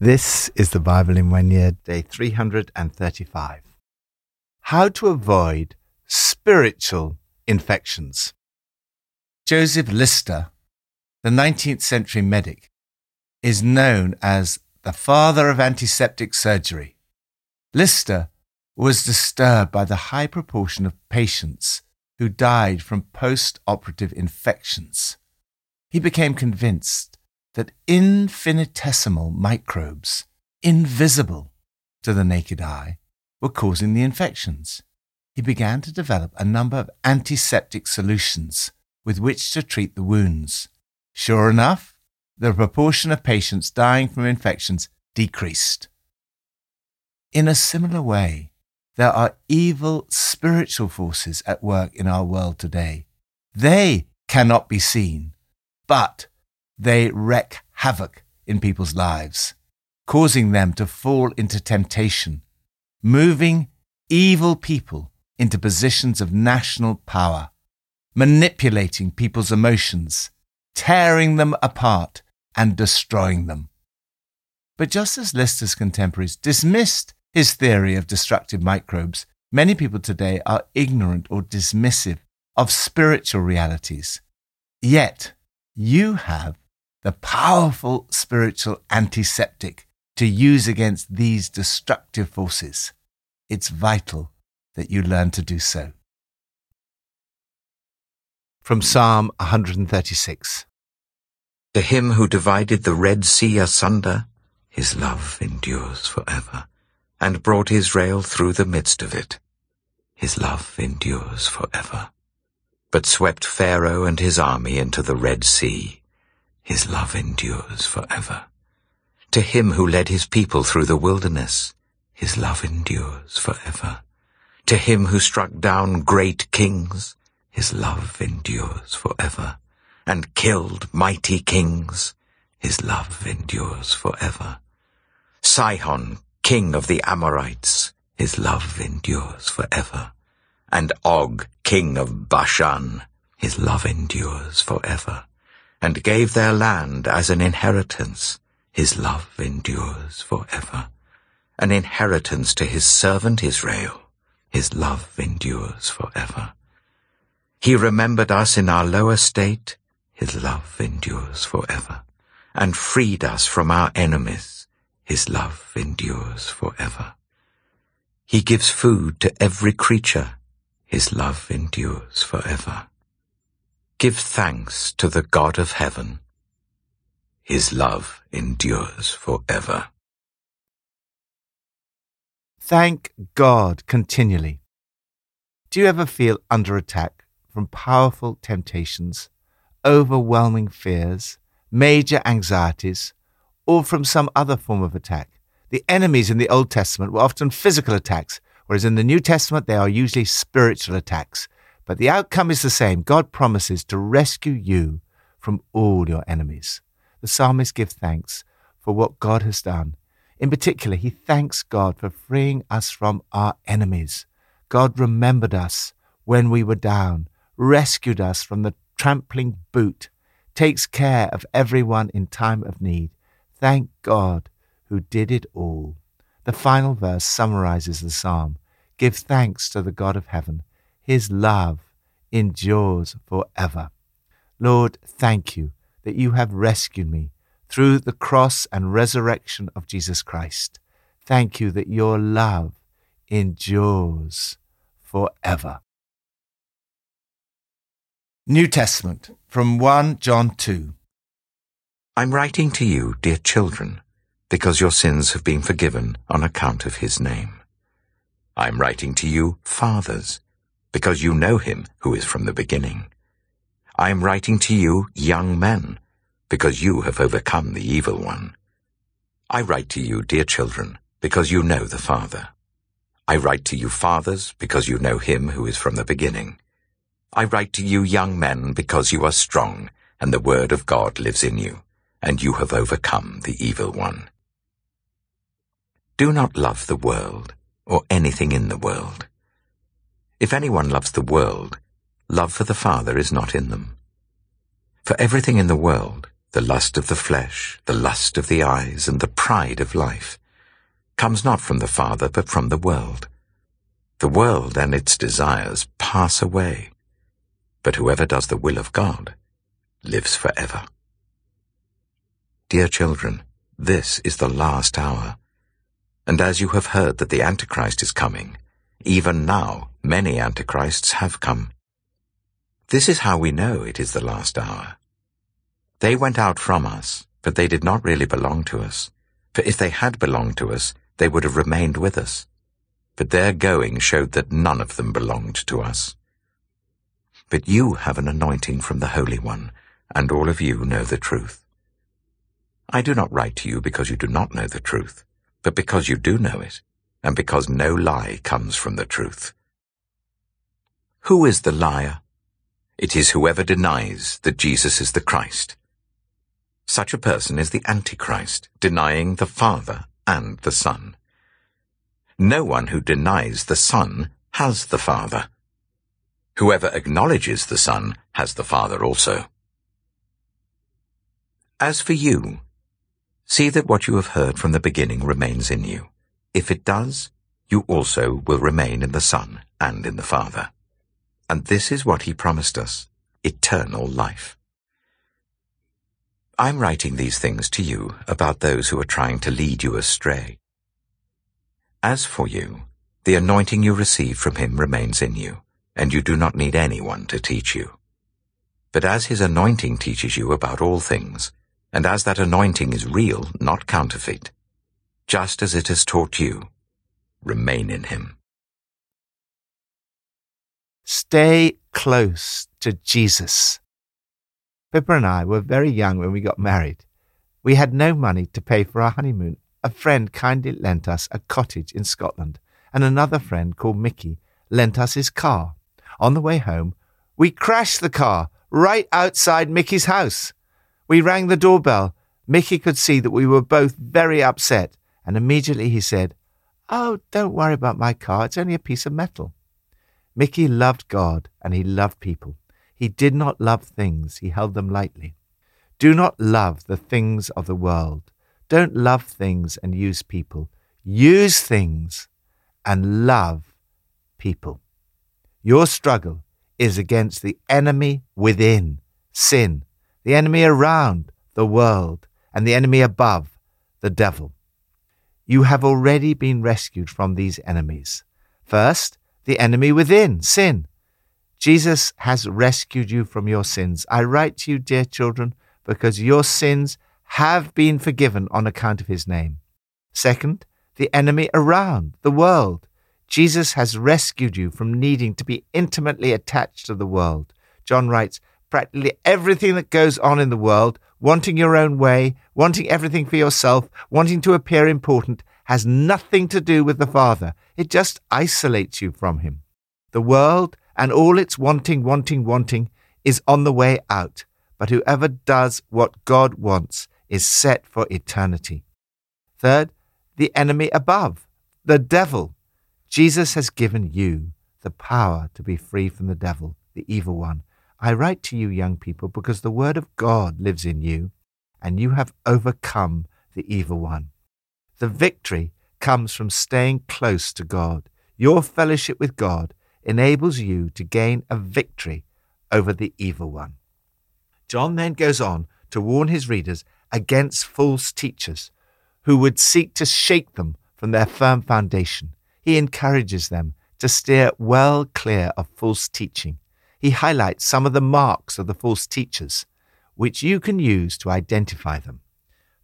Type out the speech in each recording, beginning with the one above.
This is the Bible in one year, day 335. How to avoid spiritual infections. Joseph Lister, the 19th century medic, is known as the father of antiseptic surgery. Lister was disturbed by the high proportion of patients who died from post operative infections. He became convinced that infinitesimal microbes, invisible to the naked eye, were causing the infections. He began to develop a number of antiseptic solutions with which to treat the wounds. Sure enough, the proportion of patients dying from infections decreased. In a similar way, there are evil spiritual forces at work in our world today. They cannot be seen, but they wreak havoc in people's lives, causing them to fall into temptation, moving evil people into positions of national power, manipulating people's emotions, tearing them apart, and destroying them. But just as Lister's contemporaries dismissed his theory of destructive microbes, many people today are ignorant or dismissive of spiritual realities. Yet, you have the powerful spiritual antiseptic to use against these destructive forces. It's vital that you learn to do so. From Psalm 136 To him who divided the Red Sea asunder, his love endures forever, and brought Israel through the midst of it. His love endures forever. But swept Pharaoh and his army into the Red Sea his love endures forever. To him who led his people through the wilderness, his love endures forever. To him who struck down great kings, his love endures forever. And killed mighty kings, his love endures forever. Sihon, king of the Amorites, his love endures forever. And Og, king of Bashan, his love endures forever and gave their land as an inheritance. His love endures forever. An inheritance to his servant Israel. His love endures forever. He remembered us in our low estate. His love endures forever. And freed us from our enemies. His love endures forever. He gives food to every creature. His love endures forever. Give thanks to the God of heaven. His love endures forever. Thank God continually. Do you ever feel under attack from powerful temptations, overwhelming fears, major anxieties, or from some other form of attack? The enemies in the Old Testament were often physical attacks, whereas in the New Testament they are usually spiritual attacks but the outcome is the same. God promises to rescue you from all your enemies. The psalmist gives thanks for what God has done. In particular, he thanks God for freeing us from our enemies. God remembered us when we were down, rescued us from the trampling boot, takes care of everyone in time of need. Thank God who did it all. The final verse summarizes the psalm. Give thanks to the God of heaven his love endures forever. Lord, thank you that you have rescued me through the cross and resurrection of Jesus Christ. Thank you that your love endures forever. New Testament from 1 John 2. I'm writing to you, dear children, because your sins have been forgiven on account of his name. I'm writing to you, fathers, because you know him who is from the beginning. I am writing to you, young men, because you have overcome the evil one. I write to you, dear children, because you know the Father. I write to you, fathers, because you know him who is from the beginning. I write to you, young men, because you are strong, and the word of God lives in you, and you have overcome the evil one. Do not love the world, or anything in the world. If anyone loves the world, love for the Father is not in them. For everything in the world, the lust of the flesh, the lust of the eyes, and the pride of life, comes not from the Father, but from the world. The world and its desires pass away, but whoever does the will of God lives forever. Dear children, this is the last hour. And as you have heard that the Antichrist is coming, even now many Antichrists have come. This is how we know it is the last hour. They went out from us, but they did not really belong to us. For if they had belonged to us, they would have remained with us. But their going showed that none of them belonged to us. But you have an anointing from the Holy One, and all of you know the truth. I do not write to you because you do not know the truth, but because you do know it, and because no lie comes from the truth. Who is the liar? It is whoever denies that Jesus is the Christ. Such a person is the Antichrist, denying the Father and the Son. No one who denies the Son has the Father. Whoever acknowledges the Son has the Father also. As for you, see that what you have heard from the beginning remains in you. If it does, you also will remain in the Son and in the Father. And this is what he promised us, eternal life. I'm writing these things to you about those who are trying to lead you astray. As for you, the anointing you receive from him remains in you, and you do not need anyone to teach you. But as his anointing teaches you about all things, and as that anointing is real, not counterfeit, just as it has taught you, remain in him. Stay close to Jesus. Pippa and I were very young when we got married. We had no money to pay for our honeymoon. A friend kindly lent us a cottage in Scotland, and another friend called Mickey lent us his car. On the way home, we crashed the car right outside Mickey's house. We rang the doorbell. Mickey could see that we were both very upset, and immediately he said, Oh, don't worry about my car. It's only a piece of metal. Mickey loved God and he loved people. He did not love things, he held them lightly. Do not love the things of the world. Don't love things and use people. Use things and love people. Your struggle is against the enemy within, sin, the enemy around, the world, and the enemy above, the devil. You have already been rescued from these enemies. First, the enemy within, sin. Jesus has rescued you from your sins. I write to you, dear children, because your sins have been forgiven on account of his name. Second, the enemy around, the world. Jesus has rescued you from needing to be intimately attached to the world. John writes, practically everything that goes on in the world, wanting your own way, wanting everything for yourself, wanting to appear important, has nothing to do with the Father. It just isolates you from Him. The world and all its wanting, wanting, wanting is on the way out, but whoever does what God wants is set for eternity. Third, the enemy above, the devil. Jesus has given you the power to be free from the devil, the evil one. I write to you, young people, because the word of God lives in you, and you have overcome the evil one. The victory comes from staying close to God. Your fellowship with God enables you to gain a victory over the evil one. John then goes on to warn his readers against false teachers who would seek to shake them from their firm foundation. He encourages them to steer well clear of false teaching he highlights some of the marks of the false teachers, which you can use to identify them.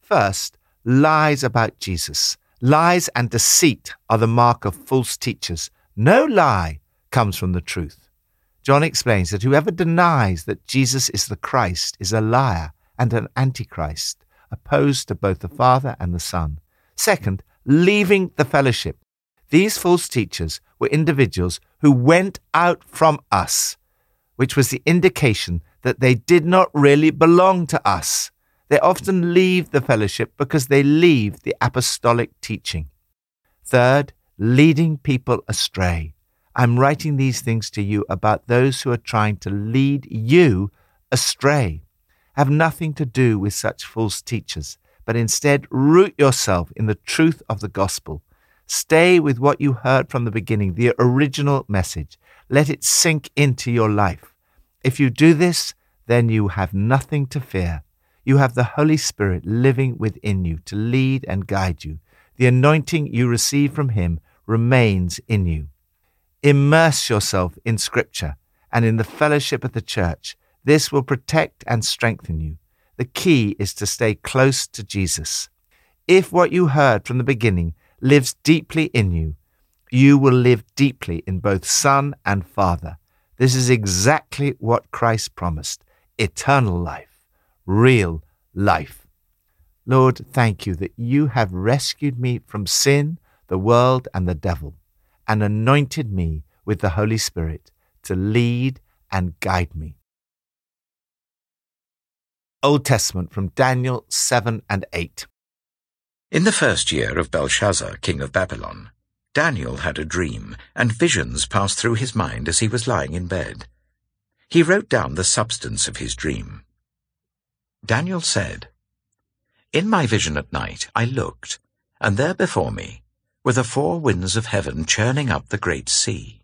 First, lies about Jesus. Lies and deceit are the mark of false teachers. No lie comes from the truth. John explains that whoever denies that Jesus is the Christ is a liar and an antichrist, opposed to both the Father and the Son. Second, leaving the fellowship. These false teachers were individuals who went out from us which was the indication that they did not really belong to us. They often leave the fellowship because they leave the apostolic teaching. Third, leading people astray. I'm writing these things to you about those who are trying to lead you astray. Have nothing to do with such false teachers, but instead root yourself in the truth of the gospel. Stay with what you heard from the beginning, the original message. Let it sink into your life. If you do this, then you have nothing to fear. You have the Holy Spirit living within you to lead and guide you. The anointing you receive from Him remains in you. Immerse yourself in Scripture and in the fellowship of the church. This will protect and strengthen you. The key is to stay close to Jesus. If what you heard from the beginning lives deeply in you, you will live deeply in both Son and Father. This is exactly what Christ promised eternal life, real life. Lord, thank you that you have rescued me from sin, the world, and the devil, and anointed me with the Holy Spirit to lead and guide me. Old Testament from Daniel 7 and 8. In the first year of Belshazzar, king of Babylon, Daniel had a dream, and visions passed through his mind as he was lying in bed. He wrote down the substance of his dream. Daniel said, In my vision at night I looked, and there before me were the four winds of heaven churning up the great sea.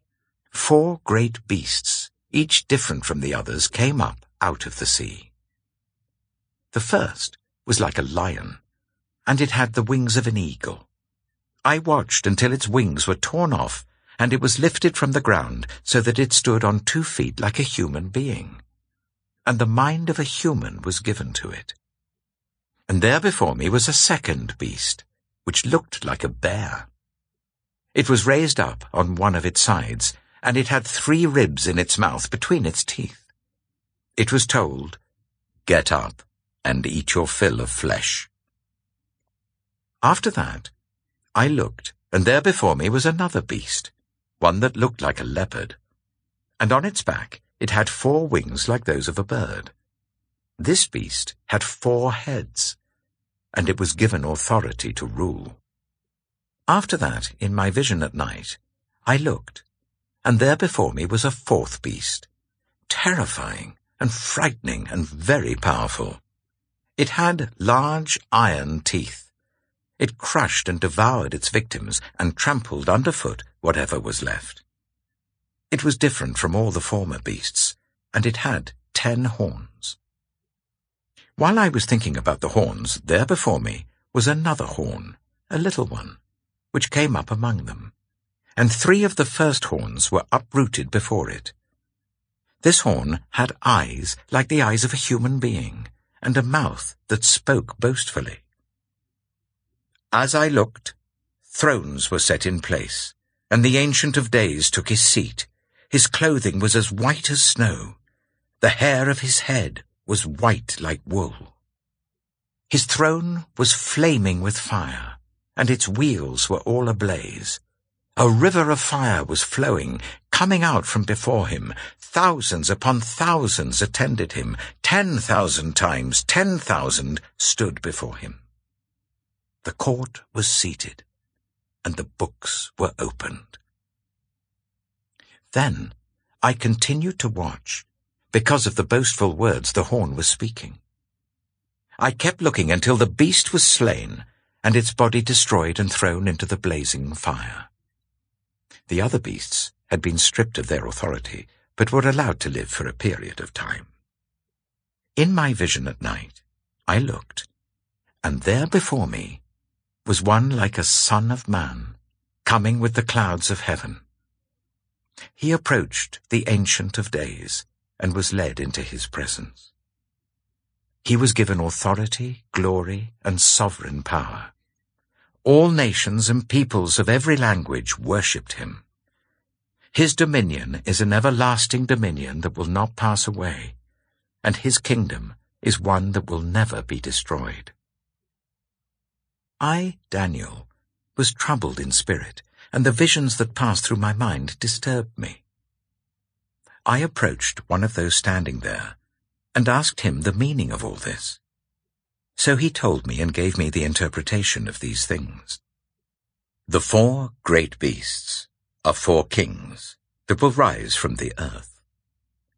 Four great beasts, each different from the others, came up out of the sea. The first was like a lion, and it had the wings of an eagle. I watched until its wings were torn off, and it was lifted from the ground so that it stood on two feet like a human being. And the mind of a human was given to it. And there before me was a second beast, which looked like a bear. It was raised up on one of its sides, and it had three ribs in its mouth between its teeth. It was told, Get up and eat your fill of flesh. After that, I looked, and there before me was another beast, one that looked like a leopard, and on its back it had four wings like those of a bird. This beast had four heads, and it was given authority to rule. After that, in my vision at night, I looked, and there before me was a fourth beast, terrifying and frightening and very powerful. It had large iron teeth. It crushed and devoured its victims and trampled underfoot whatever was left. It was different from all the former beasts, and it had ten horns. While I was thinking about the horns, there before me was another horn, a little one, which came up among them and three of the first horns were uprooted before it. This horn had eyes like the eyes of a human being, and a mouth that spoke boastfully. As I looked, thrones were set in place, and the Ancient of Days took his seat. His clothing was as white as snow. The hair of his head was white like wool. His throne was flaming with fire, and its wheels were all ablaze. A river of fire was flowing, coming out from before him. Thousands upon thousands attended him. Ten thousand times ten thousand stood before him. The court was seated, and the books were opened. Then I continued to watch, because of the boastful words the horn was speaking. I kept looking until the beast was slain, and its body destroyed and thrown into the blazing fire. The other beasts had been stripped of their authority, but were allowed to live for a period of time. In my vision at night, I looked, and there before me was one like a son of man, coming with the clouds of heaven. He approached the Ancient of Days and was led into his presence. He was given authority, glory, and sovereign power. All nations and peoples of every language worshipped him. His dominion is an everlasting dominion that will not pass away, and his kingdom is one that will never be destroyed. I, Daniel, was troubled in spirit, and the visions that passed through my mind disturbed me. I approached one of those standing there, and asked him the meaning of all this. So he told me and gave me the interpretation of these things. The four great beasts are four kings that will rise from the earth.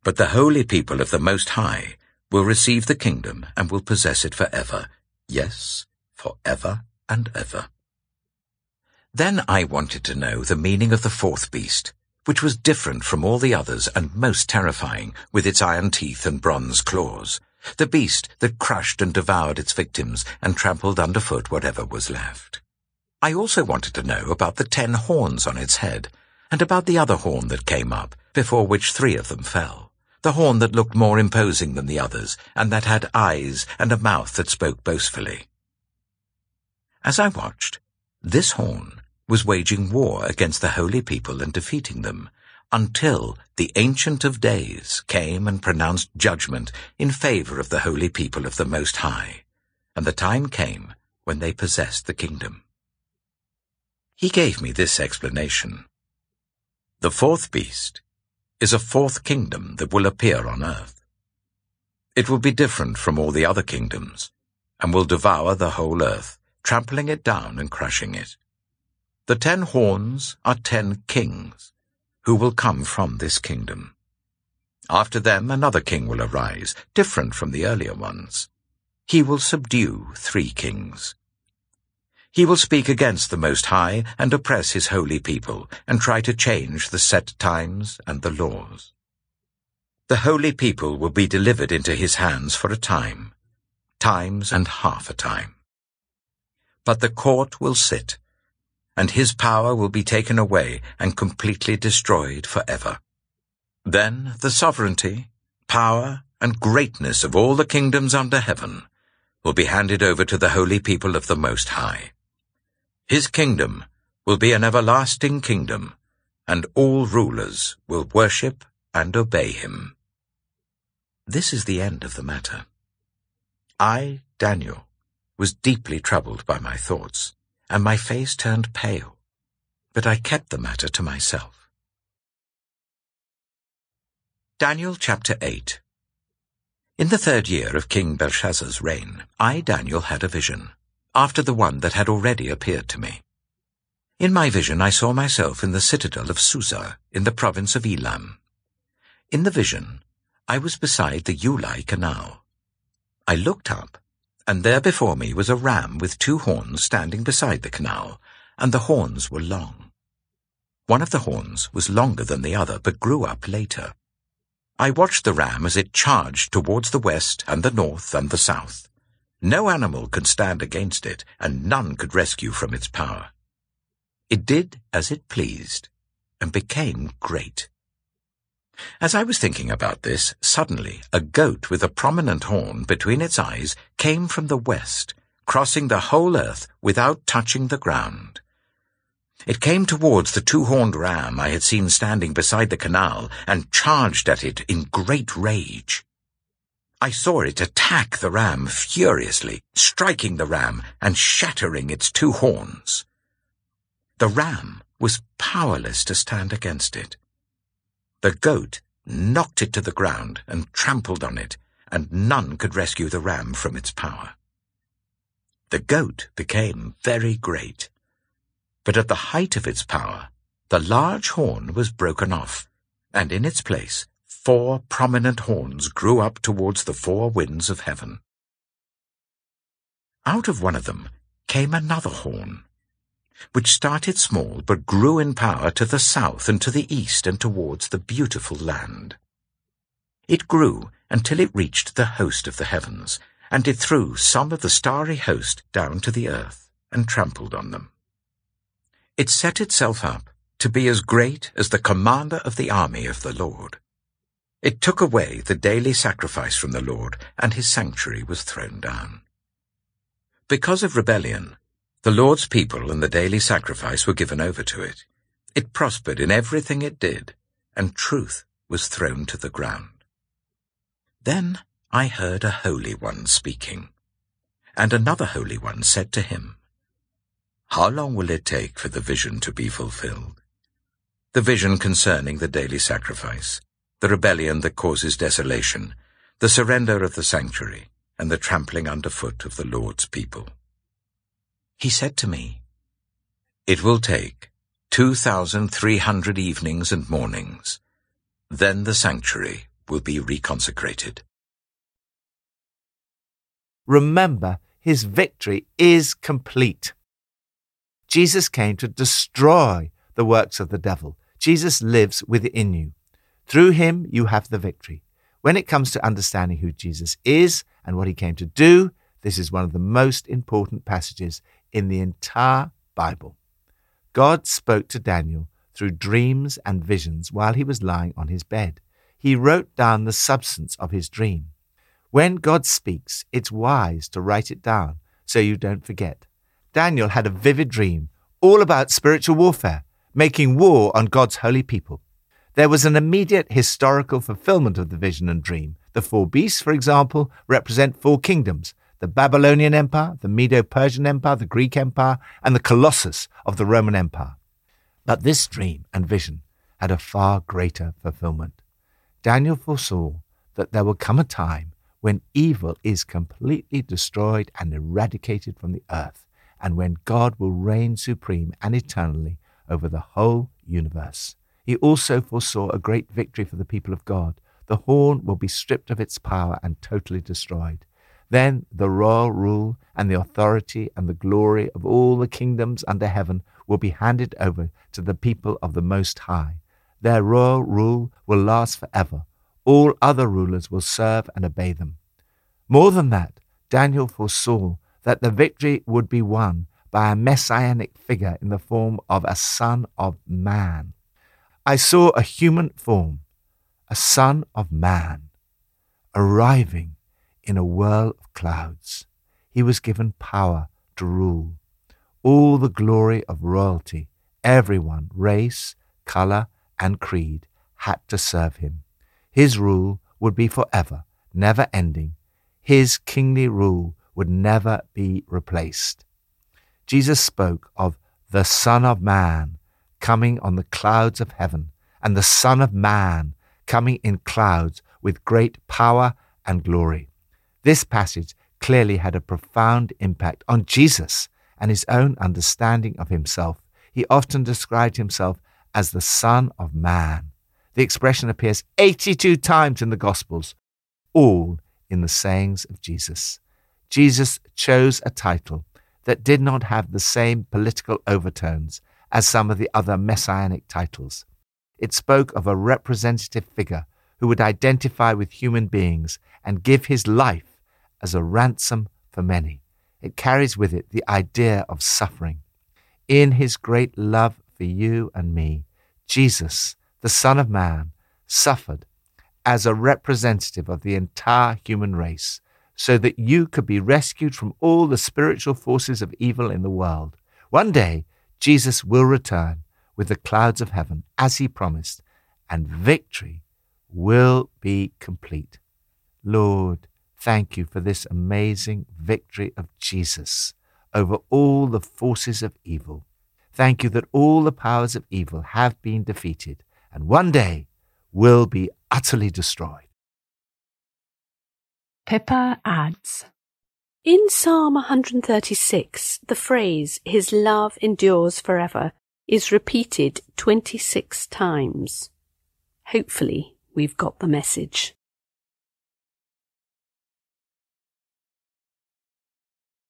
But the holy people of the Most High will receive the kingdom and will possess it forever. Yes, forever and ever. Then I wanted to know the meaning of the fourth beast, which was different from all the others and most terrifying, with its iron teeth and bronze claws. The beast that crushed and devoured its victims and trampled underfoot whatever was left. I also wanted to know about the ten horns on its head, and about the other horn that came up, before which three of them fell the horn that looked more imposing than the others, and that had eyes and a mouth that spoke boastfully. As I watched, this horn was waging war against the holy people and defeating them, until the Ancient of Days came and pronounced judgment in favor of the holy people of the Most High, and the time came when they possessed the kingdom. He gave me this explanation. The fourth beast is a fourth kingdom that will appear on earth. It will be different from all the other kingdoms, and will devour the whole earth, trampling it down and crushing it. The ten horns are ten kings, who will come from this kingdom. After them another king will arise, different from the earlier ones. He will subdue three kings. He will speak against the Most High and oppress his holy people, and try to change the set times and the laws. The holy people will be delivered into his hands for a time, times and half a time. But the court will sit, and his power will be taken away and completely destroyed forever. Then the sovereignty, power, and greatness of all the kingdoms under heaven will be handed over to the holy people of the Most High. His kingdom will be an everlasting kingdom, and all rulers will worship and obey him. This is the end of the matter. I, Daniel, was deeply troubled by my thoughts, and my face turned pale, but I kept the matter to myself. Daniel chapter 8 In the third year of King Belshazzar's reign, I, Daniel, had a vision after the one that had already appeared to me. In my vision I saw myself in the citadel of Susa, in the province of Elam. In the vision, I was beside the Ulai Canal. I looked up, and there before me was a ram with two horns standing beside the canal, and the horns were long. One of the horns was longer than the other, but grew up later. I watched the ram as it charged towards the west and the north and the south. No animal could stand against it, and none could rescue from its power. It did as it pleased, and became great. As I was thinking about this, suddenly a goat with a prominent horn between its eyes came from the west, crossing the whole earth without touching the ground. It came towards the two-horned ram I had seen standing beside the canal and charged at it in great rage. I saw it attack the ram furiously, striking the ram and shattering its two horns. The ram was powerless to stand against it. The goat knocked it to the ground and trampled on it, and none could rescue the ram from its power. The goat became very great, but at the height of its power, the large horn was broken off, and in its place four prominent horns grew up towards the four winds of heaven. Out of one of them came another horn, which started small but grew in power to the south and to the east and towards the beautiful land. It grew until it reached the host of the heavens, and it threw some of the starry host down to the earth and trampled on them. It set itself up to be as great as the commander of the army of the Lord. It took away the daily sacrifice from the Lord, and his sanctuary was thrown down. Because of rebellion, the Lord's people and the daily sacrifice were given over to it. It prospered in everything it did, and truth was thrown to the ground. Then I heard a Holy One speaking, and another Holy One said to him, How long will it take for the vision to be fulfilled? The vision concerning the daily sacrifice the rebellion that causes desolation, the surrender of the sanctuary, and the trampling underfoot of the Lord's people. He said to me, It will take 2,300 evenings and mornings. Then the sanctuary will be reconsecrated. remember his victory is complete. Jesus came to destroy the works of the devil. Jesus lives within you. Through him, you have the victory. When it comes to understanding who Jesus is and what he came to do, this is one of the most important passages in the entire Bible. God spoke to Daniel through dreams and visions while he was lying on his bed. He wrote down the substance of his dream. When God speaks, it's wise to write it down so you don't forget. Daniel had a vivid dream all about spiritual warfare, making war on God's holy people. There was an immediate historical fulfillment of the vision and dream. The four beasts, for example, represent four kingdoms the Babylonian Empire, the Medo Persian Empire, the Greek Empire, and the Colossus of the Roman Empire. But this dream and vision had a far greater fulfillment. Daniel foresaw that there will come a time when evil is completely destroyed and eradicated from the earth, and when God will reign supreme and eternally over the whole universe. He also foresaw a great victory for the people of God. The horn will be stripped of its power and totally destroyed. Then the royal rule and the authority and the glory of all the kingdoms under heaven will be handed over to the people of the Most High. Their royal rule will last forever. All other rulers will serve and obey them. More than that, Daniel foresaw that the victory would be won by a messianic figure in the form of a son of man. I saw a human form, a son of man, arriving in a whirl of clouds. He was given power to rule. All the glory of royalty, everyone, race, color, and creed, had to serve him. His rule would be forever, never ending. His kingly rule would never be replaced. Jesus spoke of the Son of Man coming on the clouds of heaven, and the Son of Man coming in clouds with great power and glory. This passage clearly had a profound impact on Jesus and his own understanding of himself. He often described himself as the Son of Man. The expression appears 82 times in the Gospels, all in the sayings of Jesus. Jesus chose a title that did not have the same political overtones as some of the other messianic titles. It spoke of a representative figure who would identify with human beings and give his life as a ransom for many. It carries with it the idea of suffering. In his great love for you and me, Jesus, the Son of Man, suffered as a representative of the entire human race so that you could be rescued from all the spiritual forces of evil in the world. One day, Jesus will return with the clouds of heaven, as he promised, and victory will be complete. Lord, thank you for this amazing victory of Jesus over all the forces of evil. Thank you that all the powers of evil have been defeated and one day will be utterly destroyed. Pippa adds In Psalm 136, the phrase, His love endures forever, is repeated 26 times. Hopefully, we've got the message.